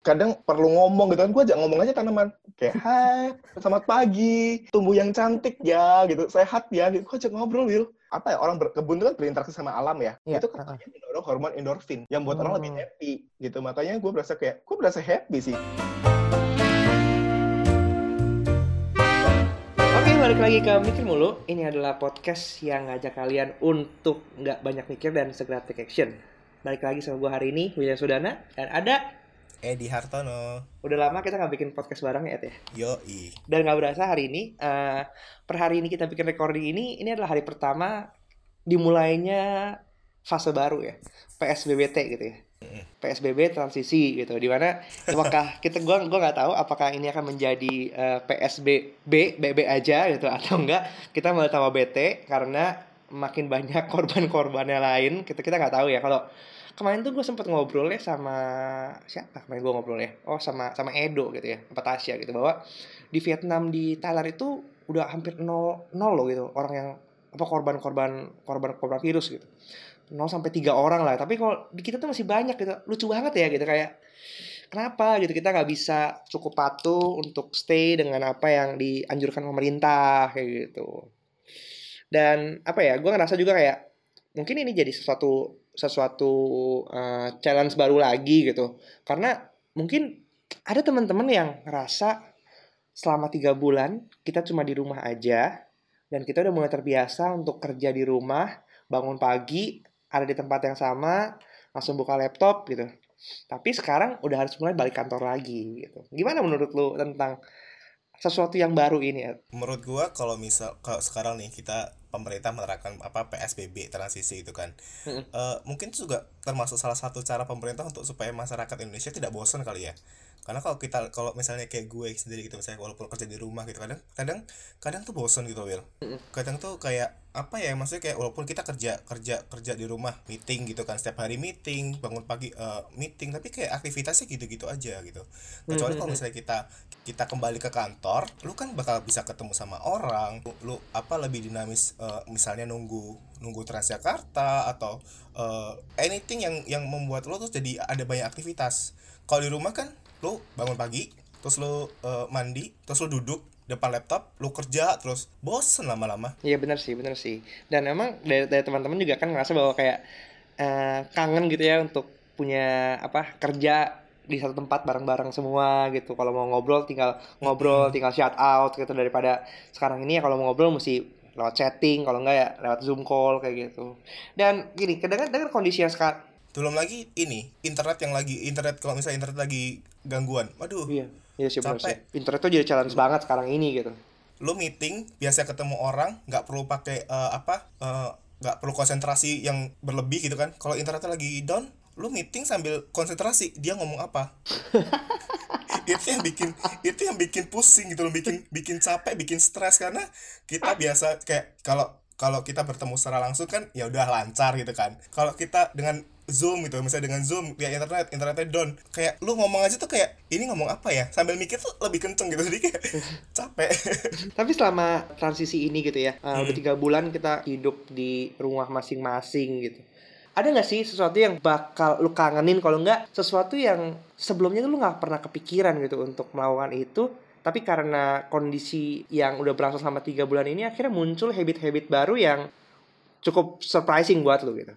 kadang perlu ngomong gitu kan gue aja ngomong aja tanaman kayak hai selamat pagi tumbuh yang cantik ya gitu sehat ya gitu gue aja ngobrol Will apa ya orang berkebun itu kan berinteraksi sama alam ya Iya, itu heeh. mendorong hormon endorfin yang buat orang lebih Hmm. happy gitu makanya gue berasa kayak gue berasa happy sih Oke, balik lagi ke Mikir Mulu. Ini adalah podcast yang ngajak kalian untuk nggak banyak mikir dan segera take action. Balik lagi sama gue hari ini, William Sudana. Dan ada, Edi Hartono. udah lama kita nggak bikin podcast bareng ya, Ed, ya. Yoi. Dan nggak berasa hari ini, eh, per hari ini kita bikin recording ini, ini adalah hari pertama dimulainya fase baru ya. PSBBT gitu ya. PSBB transisi gitu di mana apakah kita gua gua nggak tahu apakah ini akan menjadi eh, PSBB BB aja gitu atau enggak kita malah tambah BT karena makin banyak korban-korbannya lain kita kita nggak tahu ya kalau kemarin tuh gue sempet ngobrol ya sama siapa kemarin gue ngobrol ya oh sama sama Edo gitu ya apa Tasya gitu bahwa di Vietnam di Thailand itu udah hampir nol nol loh gitu orang yang apa korban-korban korban-korban virus gitu 0 sampai 3 orang lah. Tapi kalau di kita tuh masih banyak gitu. Lucu banget ya gitu kayak kenapa gitu kita nggak bisa cukup patuh untuk stay dengan apa yang dianjurkan pemerintah kayak gitu. Dan apa ya, gue ngerasa juga kayak mungkin ini jadi sesuatu sesuatu uh, challenge baru lagi gitu. Karena mungkin ada teman-teman yang ngerasa selama tiga bulan kita cuma di rumah aja dan kita udah mulai terbiasa untuk kerja di rumah, bangun pagi, ada di tempat yang sama, langsung buka laptop gitu. Tapi sekarang udah harus mulai balik kantor lagi gitu. Gimana menurut lu tentang sesuatu yang baru ini? Ed? Menurut gua kalau misal kalau sekarang nih kita pemerintah menerapkan apa PSBB transisi itu kan. Mm-mm. Eh, mungkin itu juga termasuk salah satu cara pemerintah untuk supaya masyarakat Indonesia tidak bosan kali ya. Karena kalau kita kalau misalnya kayak gue sendiri gitu misalnya walaupun kerja di rumah gitu kadang kadang kadang tuh bosan gitu Will. Kadang tuh kayak apa ya maksudnya kayak walaupun kita kerja kerja kerja di rumah meeting gitu kan setiap hari meeting bangun pagi eh, meeting tapi kayak aktivitasnya gitu-gitu aja gitu. Kecuali kalau misalnya kita kita kembali ke kantor lu kan bakal bisa ketemu sama orang lu, lu apa lebih dinamis eh, misalnya nunggu nunggu Transjakarta atau eh, anything yang yang membuat lu tuh jadi ada banyak aktivitas. Kalau di rumah kan lu bangun pagi terus lu eh, mandi terus lu duduk depan laptop lu kerja terus bosen lama-lama Iya benar sih, benar sih. Dan emang dari, dari teman-teman juga kan ngerasa bahwa kayak eh, kangen gitu ya untuk punya apa kerja di satu tempat bareng-bareng semua gitu. Kalau mau ngobrol tinggal ngobrol, tinggal shout out gitu daripada sekarang ini ya kalau mau ngobrol mesti lewat chatting, kalau enggak ya lewat Zoom call kayak gitu. Dan gini, kadang dengan kondisi yang sekarang belum lagi ini internet yang lagi internet kalau misalnya internet lagi gangguan waduh Iya, iya sih Capek. sih. Internet tuh jadi challenge banget sekarang ini gitu. lu meeting biasa ketemu orang nggak perlu pakai eh, apa eh, nggak perlu konsentrasi yang berlebih gitu kan kalau internetnya lagi down lu meeting sambil konsentrasi dia ngomong apa itu yang bikin itu yang bikin pusing gitu loh bikin bikin capek bikin stres karena kita biasa kayak kalau kalau kita bertemu secara langsung kan ya udah lancar gitu kan. Kalau kita dengan zoom gitu misalnya dengan zoom via internet internetnya down. Kayak lu ngomong aja tuh kayak ini ngomong apa ya? Sambil mikir tuh lebih kenceng gitu jadi kayak capek. Tapi selama transisi ini gitu ya, uh, udah tiga bulan kita hidup di rumah masing-masing gitu. Ada nggak sih sesuatu yang bakal lu kangenin? Kalau nggak sesuatu yang sebelumnya lu nggak pernah kepikiran gitu untuk melakukan itu, tapi karena kondisi yang udah berlangsung selama tiga bulan ini akhirnya muncul habit-habit baru yang cukup surprising buat lu gitu.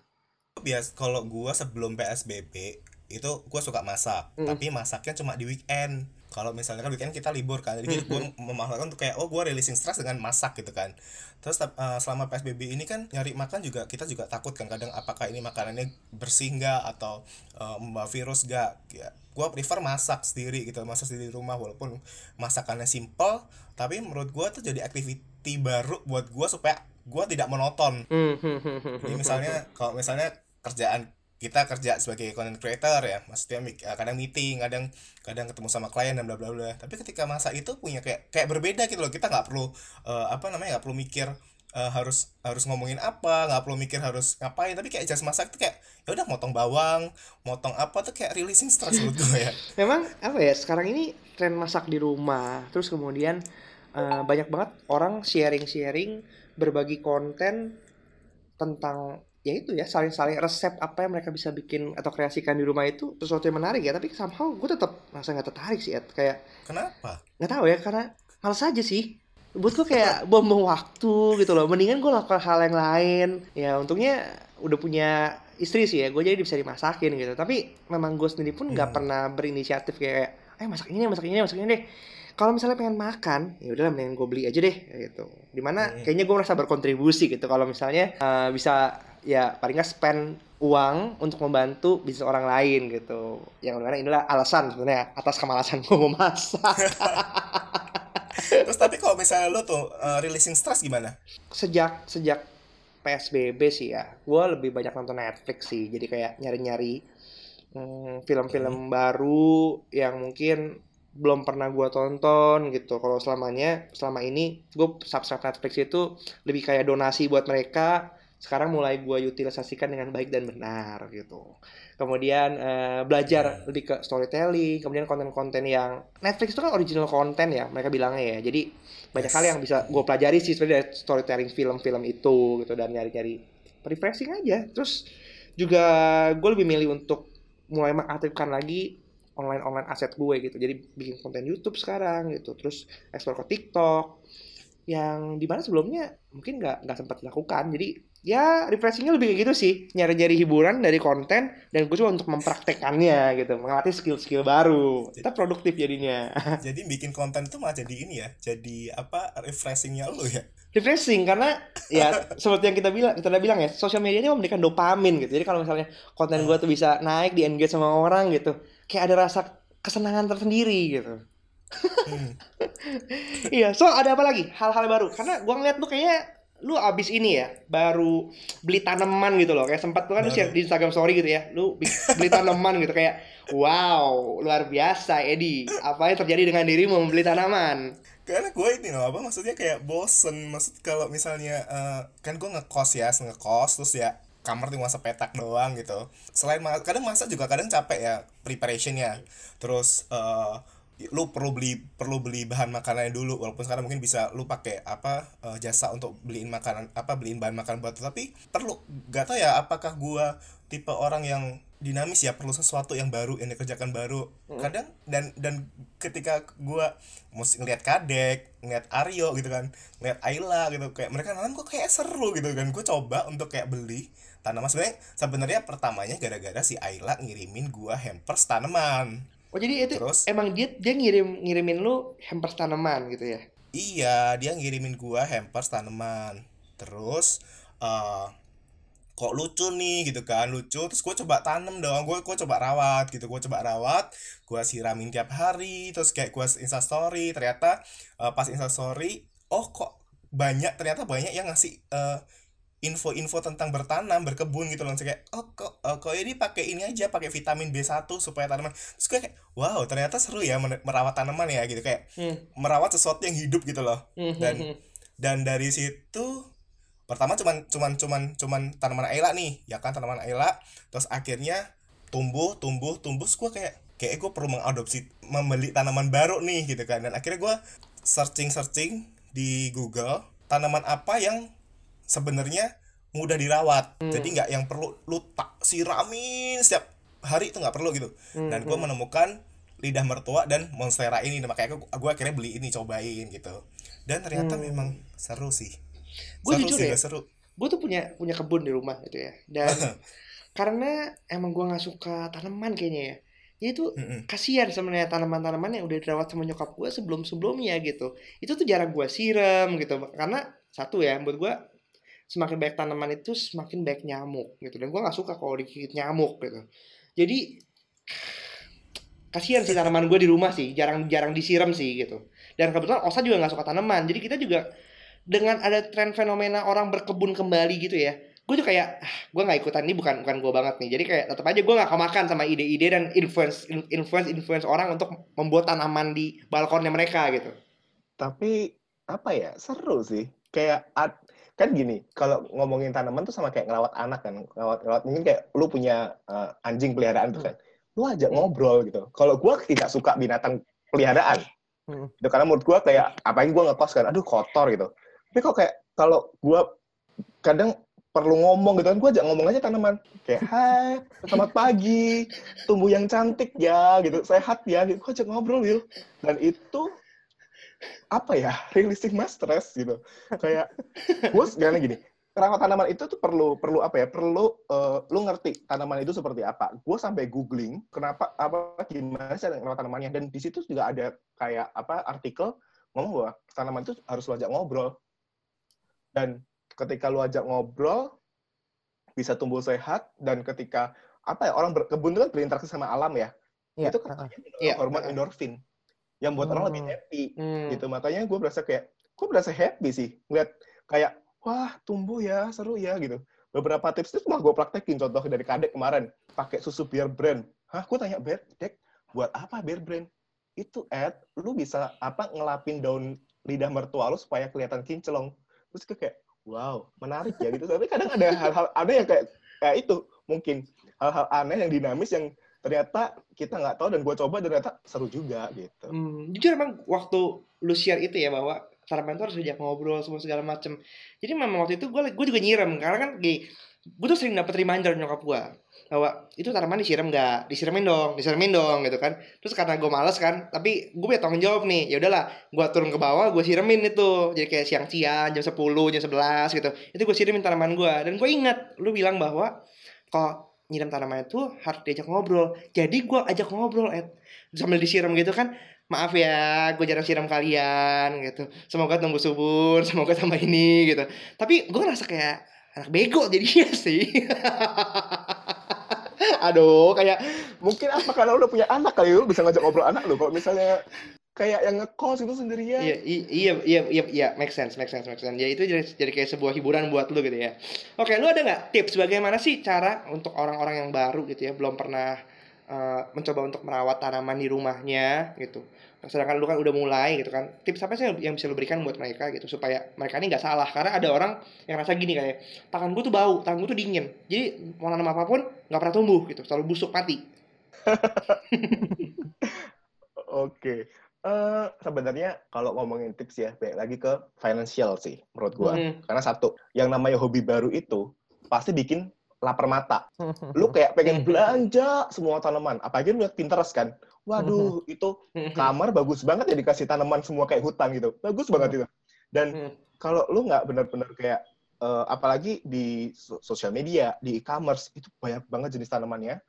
bias kalau gua sebelum PSBB itu gua suka masak Mm. tapi masaknya cuma di weekend kalau misalnya kan weekend kita libur kan jadi gua memaksakan untuk kayak oh gua releasing stress dengan masak gitu kan. Terus eh, selama PSBB ini kan nyari makan juga kita juga takut kan kadang apakah ini makanannya bersih nggak atau eh, membawa virus nggak. Ya, gua prefer masak sendiri gitu masak sendiri di rumah walaupun masakannya simple tapi menurut gua tuh jadi activity baru buat gua supaya gua tidak monoton. Hmm, hmm, hmm, hmm, jadi misalnya kalau misalnya kerjaan kita kerja sebagai content creator ya, maksudnya eh, kadang meeting, kadang kadang ketemu sama klien dan bla bla bla. Tapi ketika masa itu punya kayak kayak berbeda gitu loh. Kita nggak perlu eh, apa namanya nggak perlu mikir eh, harus harus ngomongin apa, nggak perlu mikir harus ngapain. Tapi kayak just masak tuh kayak ya udah motong bawang, motong apa tuh kayak releasing stress menurut gue ya. Memang apa ya sekarang ini tren masak di rumah, terus kemudian eh, banyak banget orang sharing-sharing berbagi konten tentang ya itu ya saling-saling resep apa yang mereka bisa bikin atau kreasikan di rumah itu sesuatu yang menarik ya tapi somehow gue tetap merasa nggak tertarik sih Ed. kayak Kenapa? nggak tahu ya karena males aja sih buat gue kayak bom-bom waktu gitu loh mendingan gue lakukan hal yang lain ya untungnya udah punya istri sih ya gue jadi bisa dimasakin gitu tapi memang gue sendiri pun nggak Hmm. pernah berinisiatif kayak eh masak ini masak ini masak ini deh kalau misalnya pengen makan ya udahlah mendingan gue beli aja deh gitu di mana Hmm. kayaknya gue merasa berkontribusi gitu kalau misalnya eh, bisa ya paling nggak spend uang untuk membantu bisnis orang lain gitu yang di mana inilah alasan sebenarnya atas kemalasan gue memasak Terus tapi kalau misalnya lo tuh uh, releasing stress gimana? sejak sejak PSBB sih ya, gue lebih banyak nonton Netflix sih. Jadi kayak nyari-nyari hmm, film-film baru yang mungkin belum pernah gue tonton gitu. Kalau selamanya, selama ini gue subscribe Netflix itu lebih kayak donasi buat mereka. Sekarang mulai gue utilisasikan dengan baik dan benar gitu. Kemudian eh, belajar lebih ke storytelling, kemudian konten-konten yang Netflix itu kan original konten ya, mereka bilangnya ya. Jadi banyak Yes. hal yang bisa gue pelajari sih sebenarnya dari storytelling film-film itu gitu dan nyari-nyari refreshing aja. Terus juga gue lebih milih untuk mulai mengaktifkan lagi online-online aset gue gitu. Jadi bikin konten YouTube sekarang gitu. Terus explore ke TikTok yang di mana sebelumnya mungkin nggak nggak sempat dilakukan. Jadi ya refreshingnya lebih kayak gitu sih. Nyari-nyari hiburan dari konten dan gue coba untuk mempraktekannya gitu. Mengatih skill-skill baru. Kita produktif jadinya. Jadi bikin konten itu malah jadi ini ya, jadi apa refreshingnya lo ya? refreshing karena ya seperti yang kita bilang kita udah bilang ya sosial media ini memberikan dopamin gitu jadi kalau misalnya konten gue tuh bisa naik di engage sama orang gitu kayak ada rasa kesenangan tersendiri gitu Hmm. iya so ada apa lagi hal-hal baru karena gue ngeliat lu kayaknya lu abis ini ya baru beli tanaman gitu loh kayak sempat tuh kan lu Baru. share di Instagram story gitu ya lu beli tanaman gitu kayak wow luar biasa Edi apa yang terjadi dengan dirimu membeli tanaman Karena gue ini loh apa maksudnya kayak bosen maksud kalau misalnya eh, kan gue ngekos ya, ngekos terus ya kamar cuma sepetak doang gitu. Selain kadang masak juga kadang capek ya preparationnya. Terus eh lu perlu beli perlu beli bahan makanannya dulu walaupun sekarang mungkin bisa lu pakai apa eh, jasa untuk beliin makanan apa beliin bahan makanan buat lu. tapi perlu gak tau ya apakah gua tipe orang yang dinamis ya perlu sesuatu yang baru yang dikerjakan baru. Kadang dan dan ketika gua mesti ngeliat kadek ngeliat Aryo gitu kan ngeliat Ayla gitu kayak mereka nanam kok kayak seru gitu kan. Gue coba untuk kayak beli tanaman. Sebenarnya sebenarnya pertamanya gara-gara si Ayla ngirimin gua hampers tanaman Oh jadi itu Terus? emang dia dia ngirim ngirimin lu hampers tanaman gitu ya? Iya, dia ngirimin gua hampers tanaman. Terus eh kok lucu nih gitu kan, lucu. Terus gua coba tanam dong, gua gua coba rawat gitu. Gua coba rawat, gua siramin tiap hari, terus kayak gua Insta story, ternyata eh, pas Insta story, oh kok banyak ternyata banyak yang ngasih eh, info-info tentang bertanam, berkebun gitu loh. Kayak, oh kok eh, kok ini pakai ini aja, pakai vitamin B1 supaya tanaman. Terus gue kayak, wow, ternyata seru ya merawat tanaman ya gitu kayak Hmm. merawat sesuatu yang hidup gitu loh dan dan dari situ pertama cuman cuman cuman cuman tanaman Ayla nih ya kan tanaman Ayla terus akhirnya tumbuh tumbuh tumbuh terus gue kayak kayak gue perlu mengadopsi membeli tanaman baru nih gitu kan dan akhirnya gue searching searching di Google tanaman apa yang sebenarnya mudah dirawat jadi nggak yang perlu lu tak siramin setiap hari itu nggak perlu gitu dan gue menemukan lidah mertua dan monstera ini makanya gue akhirnya beli ini cobain gitu dan ternyata memang seru sih Gue jujur sih ya, seru gue tuh punya punya kebun di rumah gitu ya. Dan karena emang gue nggak suka tanaman kayaknya ya. Jadi tuh Mm-mm. kasihan sebenarnya tanaman-tanaman yang udah dirawat sama nyokap gue sebelum-sebelumnya gitu. Itu tuh jarang gue siram gitu. Karena satu ya, buat gue semakin banyak tanaman itu semakin banyak nyamuk gitu. Dan gue nggak suka kalau digigit nyamuk gitu. Jadi kasihan sih tanaman gue di rumah sih, jarang-jarang disiram sih gitu. Dan kebetulan Osa juga nggak suka tanaman, jadi kita juga dengan ada tren fenomena orang berkebun kembali gitu ya, gue tuh kayak ah, gue nggak ikutan ini bukan bukan gue banget nih. Jadi kayak tetap aja gue nggak kemakan sama ide-ide dan influence influence influence orang untuk membuat tanaman di balkonnya mereka gitu. Tapi apa ya seru sih. Kayak kan gini, kalau ngomongin tanaman tuh sama kayak ngerawat anak kan, ngerawat ngerawat mungkin kayak lu punya uh, anjing peliharaan tuh kan, lu ajak Hmm. ngobrol gitu. Kalau gua tidak suka binatang peliharaan, Hmm. gitu, karena menurut gua kayak apalagi gua ngekos kan, aduh kotor gitu. Tapi kok kayak kalau gua kadang perlu ngomong gitu kan gue ajak ngomong aja tanaman kayak hai selamat pagi tumbuh yang cantik ya gitu sehat ya gitu gue ajak ngobrol Will dan itu apa ya releasing my stress gitu. Kayak gue sekarang gini kerawat tanaman itu tuh perlu perlu apa ya perlu uh, lu ngerti tanaman itu seperti apa. Gue sampai googling kenapa apa gimana sih kerawat tanamannya dan di situ juga ada kayak apa artikel ngomong bahwa tanaman itu harus lu ajak ngobrol. Dan ketika lu ajak ngobrol bisa tumbuh sehat dan ketika apa ya orang berkebun itu kan berinteraksi sama alam ya. Yeah. itu kan yeah. hormon endorfin yang buat hmm. orang lebih hmm. happy hmm. gitu. Makanya gue berasa kayak gue berasa happy sih ngeliat kayak wah tumbuh ya seru ya gitu. Beberapa tips itu malah gue praktekin. Contoh dari kadek kemarin pakai susu bear brand. Hah gue tanya bear dek buat apa bear brand? Itu Ed lu bisa apa ngelapin daun lidah mertua lu supaya kelihatan kinclong. Terus kayak wow menarik ya gitu. Tapi kadang ada hal-hal aneh yang kayak kayak itu. Mungkin hal-hal aneh yang dinamis yang ternyata kita nggak tahu dan gue coba ternyata seru juga gitu. Hmm, jujur emang waktu lu share itu ya bahwa sarapan itu harus ngobrol semua segala macem. Jadi memang waktu itu gue gue juga nyirem karena kan gini, gue tuh sering dapet reminder nyokap gue bahwa itu tanaman disiram nggak? Disiramin dong disiramin dong gitu kan. Terus karena gue males kan tapi gue punya tanggung jawab nih ya udahlah gue turun ke bawah gue siramin itu. Jadi kayak siang-siang jam 10 jam 11 gitu. Itu gue siramin tanaman gue dan gue ingat lu bilang bahwa kalau nyiram tanaman itu harus diajak ngobrol. Jadi gue ajak ngobrol Ed. Sambil disiram gitu kan maaf ya gue jarang siram kalian gitu. Semoga tumbuh subur semoga tambah ini gitu. Tapi gue ngerasa kayak anak bego jadinya sih. Aduh, kayak mungkin apa karena udah punya anak kali lu bisa ngajak ngobrol anak lu. Kalau misalnya kayak yang ngekos itu sendirian. Iya, iya, iya, iya, iya, make sense, make sense, make sense. Ya itu jadi, jadi kayak sebuah hiburan buat lu gitu ya. Oke, lu ada nggak tips bagaimana sih cara untuk orang-orang yang baru gitu ya, belum pernah uh, mencoba untuk merawat tanaman di rumahnya gitu sedangkan lu kan udah mulai gitu kan tips apa sih yang bisa lu berikan buat mereka gitu supaya mereka ini nggak salah karena ada orang yang rasa gini kayak tangan gue tuh bau tangan gue tuh dingin jadi mau nanam apa pun nggak pernah tumbuh gitu selalu busuk mati oke Uh, sebenarnya kalau ngomongin tips ya, baik lagi ke financial sih menurut gua. Hmm. Karena satu, yang namanya hobi baru itu pasti bikin lapar mata. Lu kayak pengen belanja semua tanaman. Apalagi lu lihat Pinterest kan waduh itu kamar bagus banget ya dikasih tanaman semua kayak hutan gitu bagus banget itu dan hmm. kalau lu nggak benar-benar kayak uh, apalagi di sosial media di e-commerce itu banyak banget jenis tanamannya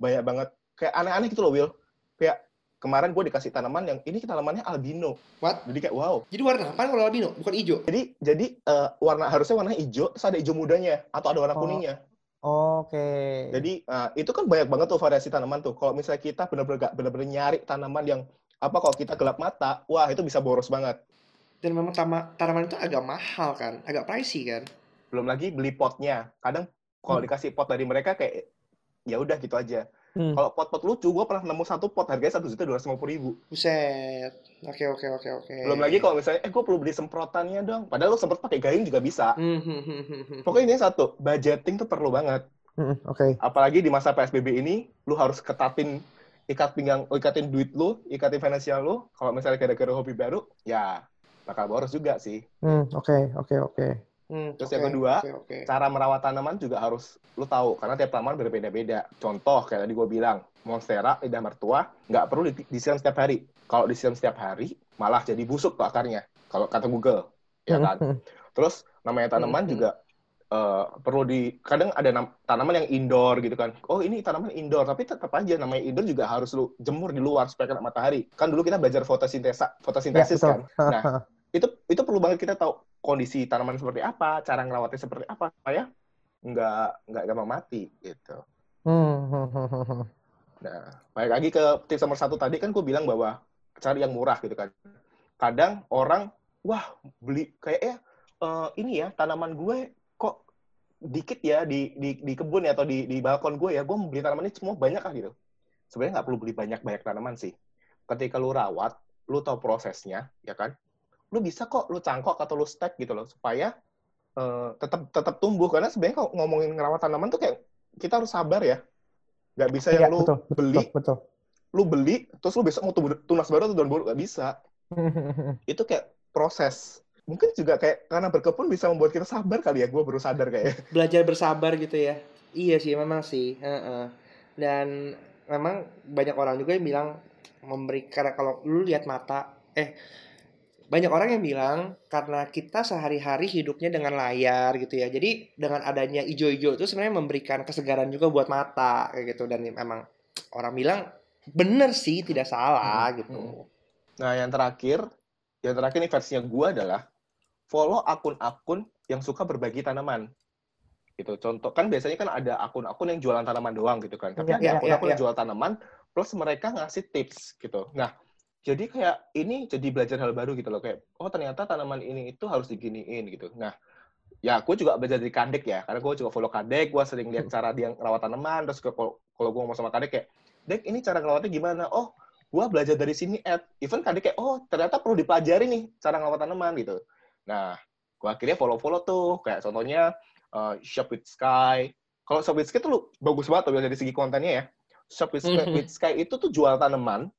banyak banget kayak aneh-aneh gitu loh Will kayak kemarin gue dikasih tanaman yang ini tanamannya albino. What? Jadi kayak wow. Jadi warna apa kalau albino? Bukan hijau. Jadi jadi uh, warna harusnya warna hijau terus ada hijau mudanya atau ada warna oh. kuningnya. Oke. Okay. Jadi uh, itu kan banyak banget tuh variasi tanaman tuh. Kalau misalnya kita benar-benar gak benar-benar nyari tanaman yang apa kalau kita gelap mata, wah itu bisa boros banget. Dan memang tama, tanaman itu agak mahal kan, agak pricey kan. Belum lagi beli potnya. Kadang kalau hmm. dikasih pot dari mereka kayak ya udah gitu aja. Hmm. Kalau pot-pot lucu, gue pernah nemu satu pot harganya satu juta dua ratus lima puluh ribu. Buset. Oke oke oke oke. Belum lagi kalau misalnya, eh gue perlu beli semprotannya dong. Padahal lo semprot pakai gayung juga bisa. Hmm, hmm, hmm, Pokoknya ini satu, budgeting tuh perlu banget. Hmm, oke. Okay. Apalagi di masa PSBB ini, lu harus ketatin ikat pinggang, ikatin duit lu, ikatin finansial lu. Kalau misalnya gara-gara hobi baru, ya bakal boros juga sih. Hmm, oke oke oke. Hmm, Terus okay, yang kedua, okay, okay. cara merawat tanaman juga harus lu tahu karena tiap tanaman berbeda-beda. Contoh kayak tadi gue bilang, monstera lidah mertua nggak perlu disiram setiap hari. Kalau disiram setiap hari, malah jadi busuk tuh akarnya. Kalau kata Google, ya kan. Terus namanya tanaman hmm. juga uh, perlu di kadang ada tanaman yang indoor gitu kan. Oh ini tanaman indoor, tapi tetap aja namanya indoor juga harus lu jemur di luar supaya kena matahari. Kan dulu kita belajar fotosintesa, fotosintesis ya, kan. Nah itu itu perlu banget kita tahu kondisi tanaman seperti apa, cara ngelawatnya seperti apa supaya nggak nggak gampang mati gitu. Hmm, nah, balik lagi ke tips nomor satu tadi kan gue bilang bahwa cari yang murah gitu kan. Kadang orang wah beli kayaknya uh, ini ya tanaman gue kok dikit ya di di, di kebun ya atau di di balkon gue ya gue beli tanaman ini semua banyak kan gitu. Sebenarnya nggak perlu beli banyak banyak tanaman sih. Ketika lu rawat, lu tahu prosesnya ya kan lu bisa kok lu cangkok atau lu stack gitu loh supaya uh, tetap tetap tumbuh. Karena sebenarnya kalau ngomongin ngerawat tanaman tuh kayak kita harus sabar ya. Nggak bisa yang ya, lu betul, beli betul, betul. lu beli terus lu besok mau tunas baru atau daun baru nggak bisa. Itu kayak proses. Mungkin juga kayak karena berkebun bisa membuat kita sabar kali ya. Gue baru sadar kayak. Belajar bersabar gitu ya. Iya sih memang sih. Heeh. dan memang banyak orang juga yang bilang memberi karena kalau lu lihat mata eh banyak orang yang bilang karena kita sehari-hari hidupnya dengan layar gitu ya jadi dengan adanya ijo-ijo itu sebenarnya memberikan kesegaran juga buat mata kayak gitu dan memang orang bilang bener sih tidak salah gitu Nah, yang terakhir, yang terakhir nih versinya gue adalah follow akun-akun yang suka berbagi tanaman. Gitu. Contoh kan biasanya kan ada akun-akun yang jualan tanaman doang gitu kan. Tapi Iya, ada iya, akun-akun iya, yang jual tanaman plus mereka ngasih tips gitu. Nah, jadi kayak ini jadi belajar hal baru gitu loh kayak oh ternyata tanaman ini itu harus diginiin gitu. Nah, ya gue juga belajar dari Kadek ya, karena gue juga follow Kadek, gue sering lihat cara dia ngerawat tanaman, terus kalau kalau gue ngomong sama Kadek kayak, Dek ini cara ngerawatnya gimana? Oh, gue belajar dari sini at even kadek kayak oh ternyata perlu dipelajari nih cara ngerawat tanaman gitu nah gue akhirnya follow follow tuh kayak contohnya uh, shop with sky kalau shop with sky tuh lu bagus banget tuh dari segi kontennya ya shop with sky, Mhm. with sky itu tuh jual tanaman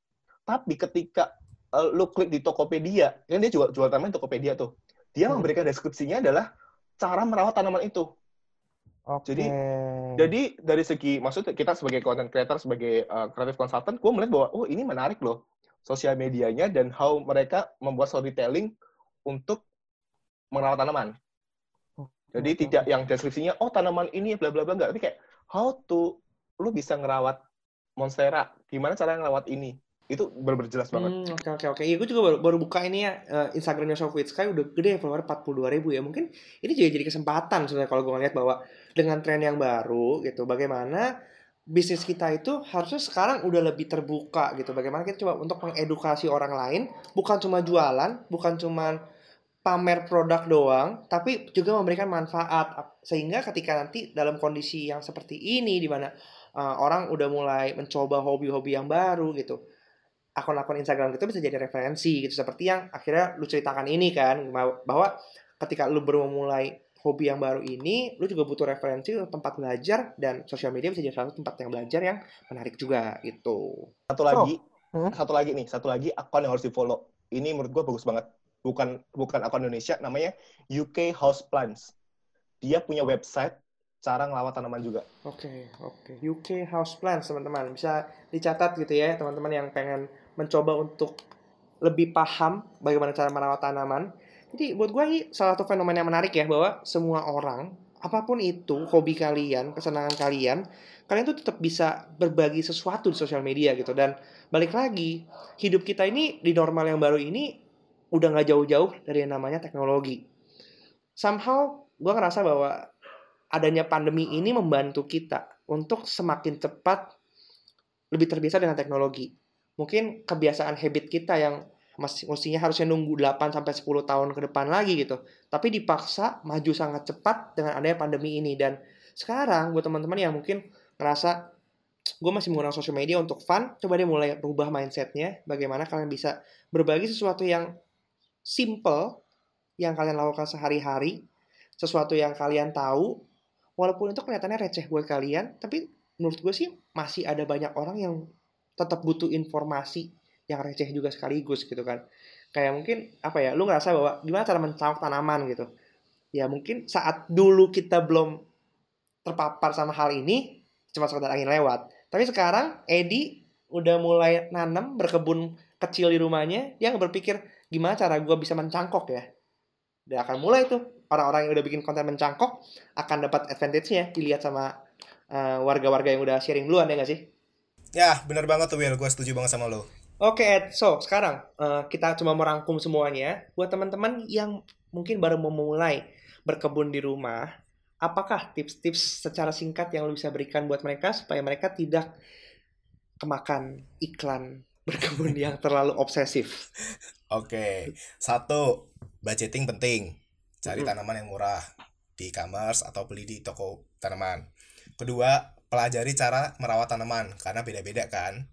tapi ketika uh, lu klik di Tokopedia kan dia jual jual tanaman di Tokopedia tuh dia Hmm. memberikan deskripsinya adalah cara merawat tanaman itu Oke. Jadi- jadi dari segi maksudnya kita sebagai content creator, sebagai uh, creative consultant, gue melihat bahwa oh ini menarik loh sosial medianya dan how mereka membuat storytelling untuk merawat tanaman. Jadi Oke, tidak yang deskripsinya oh tanaman ini bla bla bla enggak, tapi kayak how to lu bisa ngerawat monstera, gimana cara ngerawat ini. Itu benar jelas banget. Hmm, oke oke oke. Iya, gue juga baru, baru buka ini ya eh, Instagramnya Shop with Sky udah gede follower 42 ribu ya. Mungkin ini juga jadi kesempatan sebenarnya kalau gue ngeliat bahwa dengan tren yang baru gitu, bagaimana bisnis kita itu harusnya sekarang udah lebih terbuka gitu. Bagaimana kita coba untuk mengedukasi orang lain, bukan cuma jualan, bukan cuma pamer produk doang, tapi juga memberikan manfaat sehingga ketika nanti dalam kondisi yang seperti ini di mana eh, orang udah mulai mencoba hobi-hobi yang baru gitu akun-akun Instagram kita bisa jadi referensi gitu seperti yang akhirnya lu ceritakan ini kan bahwa- ketika lu baru memulai hobi yang baru ini lu juga butuh referensi tempat belajar dan sosial media bisa jadi salah satu tempat yang belajar yang menarik juga gitu Satu lagi, Hmm. satu lagi nih, satu lagi akun yang harus di follow. Ini menurut gue bagus banget. Bukan bukan akun Indonesia, namanya UK Houseplants. Dia punya website cara ngelawat tanaman juga. Oke, oke. UK Houseplants, teman-teman. Bisa dicatat gitu ya, teman-teman yang pengen mencoba untuk lebih paham bagaimana cara merawat tanaman. Jadi buat gue ini salah satu fenomena yang menarik ya, bahwa semua orang, apa pun itu, hobi kalian, kesenangan kalian, kalian tuh tetap bisa berbagi sesuatu di sosial media gitu. Dan balik lagi, hidup kita ini di normal yang baru ini udah nggak jauh-jauh dari yang namanya teknologi. Somehow, gue ngerasa bahwa adanya pandemi ini membantu kita untuk semakin cepat lebih terbiasa dengan teknologi. Mungkin kebiasaan habit kita yang masih mestinya harusnya nunggu 8 sampai 10 tahun ke depan lagi gitu. Tapi dipaksa maju sangat cepat dengan adanya pandemi ini dan sekarang buat teman-teman yang mungkin ngerasa gue masih menggunakan sosial media untuk fun, coba deh mulai rubah mindsetnya. Bagaimana kalian bisa berbagi sesuatu yang simple yang kalian lakukan sehari-hari, sesuatu yang kalian tahu, walaupun itu kelihatannya receh buat kalian, tapi menurut gue sih masih ada banyak orang yang tetap butuh informasi yang receh juga sekaligus gitu kan. Kayak mungkin apa ya, lu ngerasa bahwa gimana cara mencawak tanaman gitu. Ya mungkin saat dulu kita belum terpapar sama hal ini, cuma sekedar angin lewat. Tapi sekarang Edi udah mulai nanam berkebun kecil di rumahnya, dia nggak berpikir gimana cara gue bisa mencangkok ya. Dia akan mulai tuh orang-orang yang udah bikin konten mencangkok akan dapat advantage-nya dilihat sama eh, warga-warga yang udah sharing duluan ya nggak sih? Ya, bener banget tuh Will, gue setuju banget sama lo. Oke Ed, so sekarang eh, kita cuma merangkum semuanya buat teman-teman yang mungkin baru memulai berkebun di rumah. Apakah tips-tips secara singkat yang lo bisa berikan buat mereka supaya mereka tidak kemakan iklan berkebun yang terlalu obsesif? Oke, satu, budgeting penting. Cari tanaman yang murah di e-commerce atau beli di toko tanaman. Kedua, pelajari cara merawat tanaman karena beda-beda kan.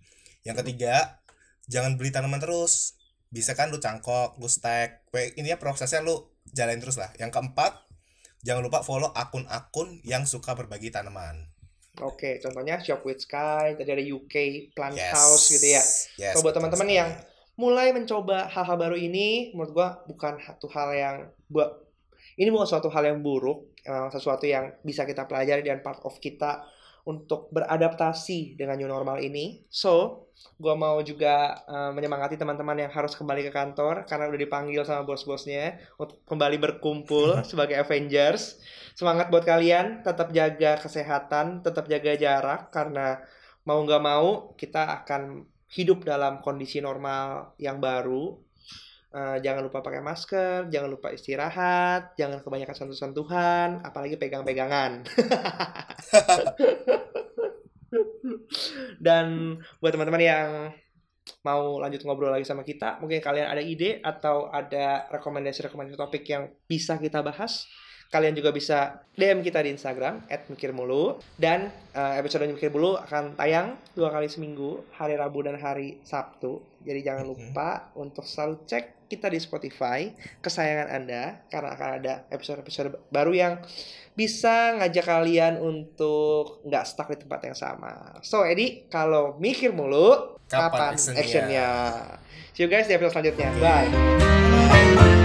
Yang ketiga, jangan beli tanaman terus. Bisa kan lu cangkok, lu stack. Pokoknya Intinya prosesnya lu jalanin terus lah. Yang keempat, jangan lupa follow akun-akun yang suka berbagi tanaman. Oke, contohnya Shop with Sky, tadi ada UK Plant Yes. House gitu ya. Yes, Kalau buat teman-teman yang mulai mencoba hal-hal baru ini menurut gua bukan satu hal yang buat ini bukan suatu hal yang buruk, memang sesuatu yang bisa kita pelajari dan part of kita untuk beradaptasi dengan new normal ini. So, gue mau juga uh, menyemangati teman-teman yang harus kembali ke kantor karena udah dipanggil sama bos-bosnya untuk kembali berkumpul sebagai Avengers. Semangat buat kalian, tetap jaga kesehatan, tetap jaga jarak karena mau nggak mau kita akan hidup dalam kondisi normal yang baru Uh, jangan lupa pakai masker, jangan lupa istirahat, jangan kebanyakan sentuh-sentuhan, apalagi pegang-pegangan. Dan buat teman-teman yang mau lanjut ngobrol lagi sama kita, mungkin kalian ada ide atau ada rekomendasi-rekomendasi topik yang bisa kita bahas, Kalian juga bisa DM kita di Instagram @mikirmulu dan uh, episode Mikir Mulu akan tayang dua kali seminggu, hari Rabu dan hari Sabtu. Jadi jangan lupa untuk selalu cek kita di Spotify kesayangan Anda karena akan ada episode-episode baru yang bisa ngajak kalian untuk nggak stuck di tempat yang sama. So, Edi, kalau mikir mulu, kapan, kapan actionnya? actionnya? See you guys di episode selanjutnya. Bye. Bye.